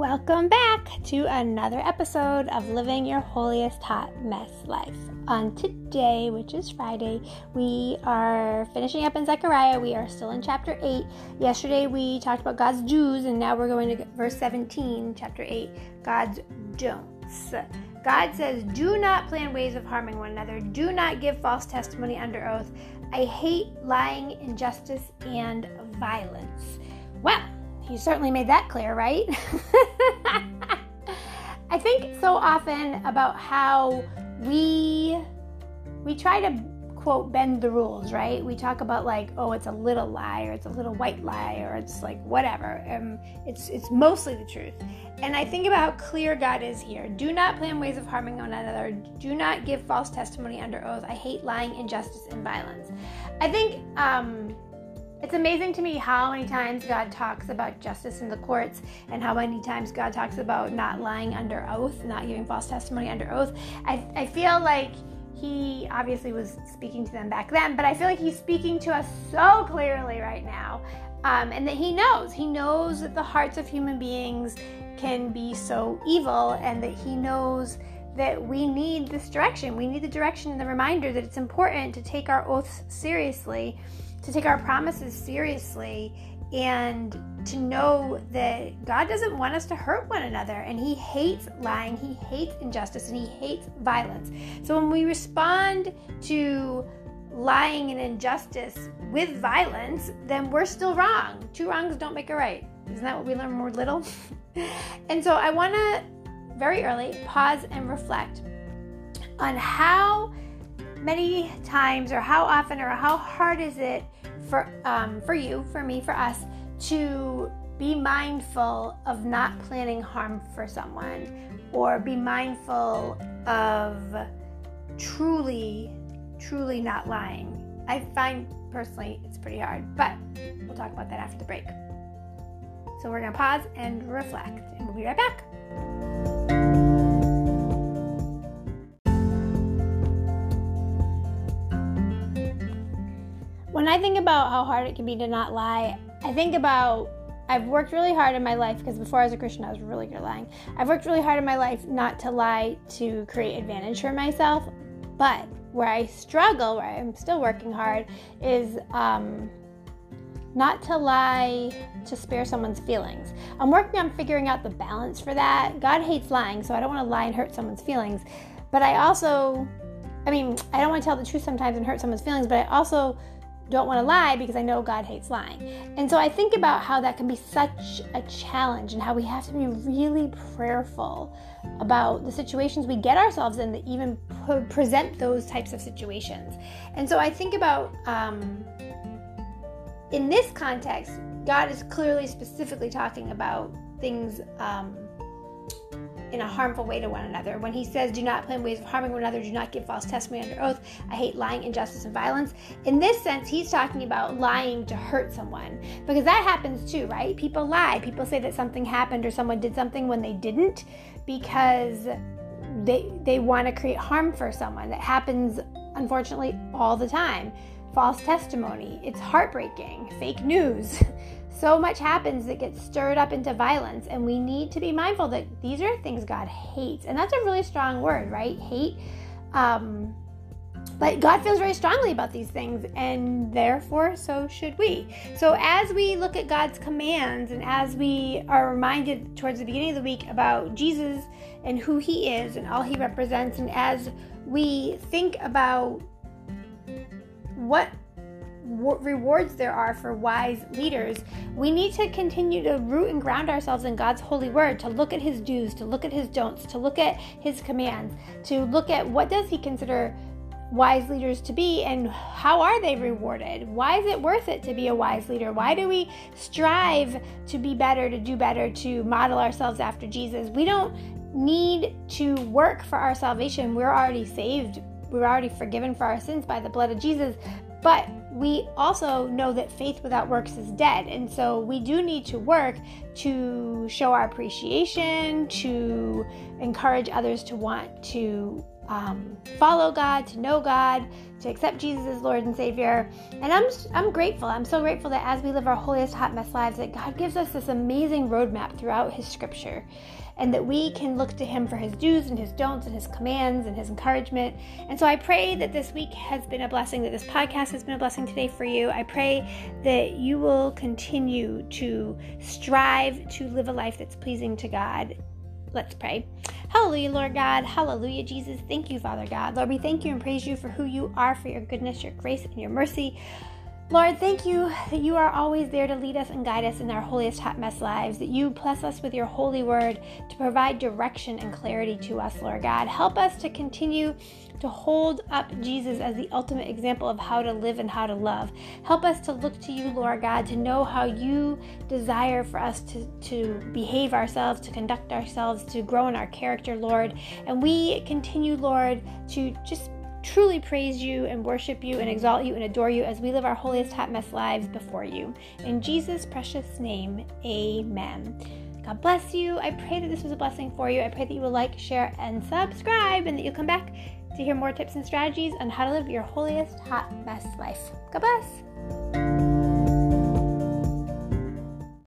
Welcome back to another episode of Living Your Holiest Hot Mess Life. On today, which is Friday, we are finishing up in Zechariah. We are still in chapter 8. Yesterday, we talked about God's do's, and now we're going to verse 17, chapter 8, God's don'ts. God says, Do not plan ways of harming one another, do not give false testimony under oath. I hate lying, injustice, and violence. Well, you certainly made that clear, right? I think so often about how we we try to quote bend the rules, right? We talk about like, oh, it's a little lie or it's a little white lie or it's like whatever. Um, it's it's mostly the truth. And I think about how clear God is here. Do not plan ways of harming one another. Do not give false testimony under oath. I hate lying, injustice, and violence. I think um, it's amazing to me how many times God talks about justice in the courts and how many times God talks about not lying under oath, not giving false testimony under oath. I, I feel like he obviously was speaking to them back then, but I feel like he's speaking to us so clearly right now. Um, and that he knows. He knows that the hearts of human beings can be so evil, and that he knows that we need this direction. We need the direction and the reminder that it's important to take our oaths seriously to take our promises seriously and to know that God doesn't want us to hurt one another and He hates lying, He hates injustice, and He hates violence. So when we respond to lying and injustice with violence, then we're still wrong. Two wrongs don't make a right. Isn't that what we learn more little? and so I want to very early pause and reflect on how many times or how often or how hard is it for um, for you for me for us to be mindful of not planning harm for someone or be mindful of truly truly not lying? I find personally it's pretty hard but we'll talk about that after the break. So we're going to pause and reflect and we'll be right back I think about how hard it can be to not lie, I think about I've worked really hard in my life because before I was a Christian, I was really good at lying. I've worked really hard in my life not to lie to create advantage for myself, but where I struggle, where I'm still working hard, is um, not to lie to spare someone's feelings. I'm working on figuring out the balance for that. God hates lying, so I don't want to lie and hurt someone's feelings. But I also, I mean, I don't want to tell the truth sometimes and hurt someone's feelings, but I also don't want to lie because I know God hates lying. And so I think about how that can be such a challenge and how we have to be really prayerful about the situations we get ourselves in that even present those types of situations. And so I think about um, in this context, God is clearly specifically talking about things. Um, in a harmful way to one another. When he says, Do not plan ways of harming one another, do not give false testimony under oath, I hate lying, injustice, and violence. In this sense, he's talking about lying to hurt someone because that happens too, right? People lie. People say that something happened or someone did something when they didn't because they, they want to create harm for someone. That happens, unfortunately, all the time. False testimony, it's heartbreaking. Fake news. so much happens that gets stirred up into violence and we need to be mindful that these are things god hates and that's a really strong word right hate um, but god feels very strongly about these things and therefore so should we so as we look at god's commands and as we are reminded towards the beginning of the week about jesus and who he is and all he represents and as we think about what rewards there are for wise leaders, we need to continue to root and ground ourselves in God's holy word, to look at his do's, to look at his don'ts, to look at his commands, to look at what does he consider wise leaders to be and how are they rewarded? Why is it worth it to be a wise leader? Why do we strive to be better, to do better, to model ourselves after Jesus? We don't need to work for our salvation. We're already saved. We're already forgiven for our sins by the blood of Jesus. But we also know that faith without works is dead. And so we do need to work to show our appreciation, to encourage others to want to um, follow God, to know God, to accept Jesus as Lord and Savior. And I'm I'm grateful. I'm so grateful that as we live our holiest hot mess lives, that God gives us this amazing roadmap throughout His Scripture, and that we can look to Him for His do's and His don'ts and His commands and His encouragement. And so I pray that this week has been a blessing. That this podcast has been a blessing today for you. I pray that you will continue to strive to live a life that's pleasing to God. Let's pray. Hallelujah, Lord God. Hallelujah, Jesus. Thank you, Father God. Lord, we thank you and praise you for who you are, for your goodness, your grace, and your mercy. Lord, thank you that you are always there to lead us and guide us in our holiest hot mess lives, that you bless us with your holy word to provide direction and clarity to us, Lord God. Help us to continue to hold up Jesus as the ultimate example of how to live and how to love. Help us to look to you, Lord God, to know how you desire for us to, to behave ourselves, to conduct ourselves, to grow in our character, Lord. And we continue, Lord, to just truly praise you and worship you and exalt you and adore you as we live our holiest hot mess lives before you. In Jesus' precious name, amen. God bless you. I pray that this was a blessing for you. I pray that you will like, share, and subscribe, and that you'll come back to hear more tips and strategies on how to live your holiest hot mess life. God bless.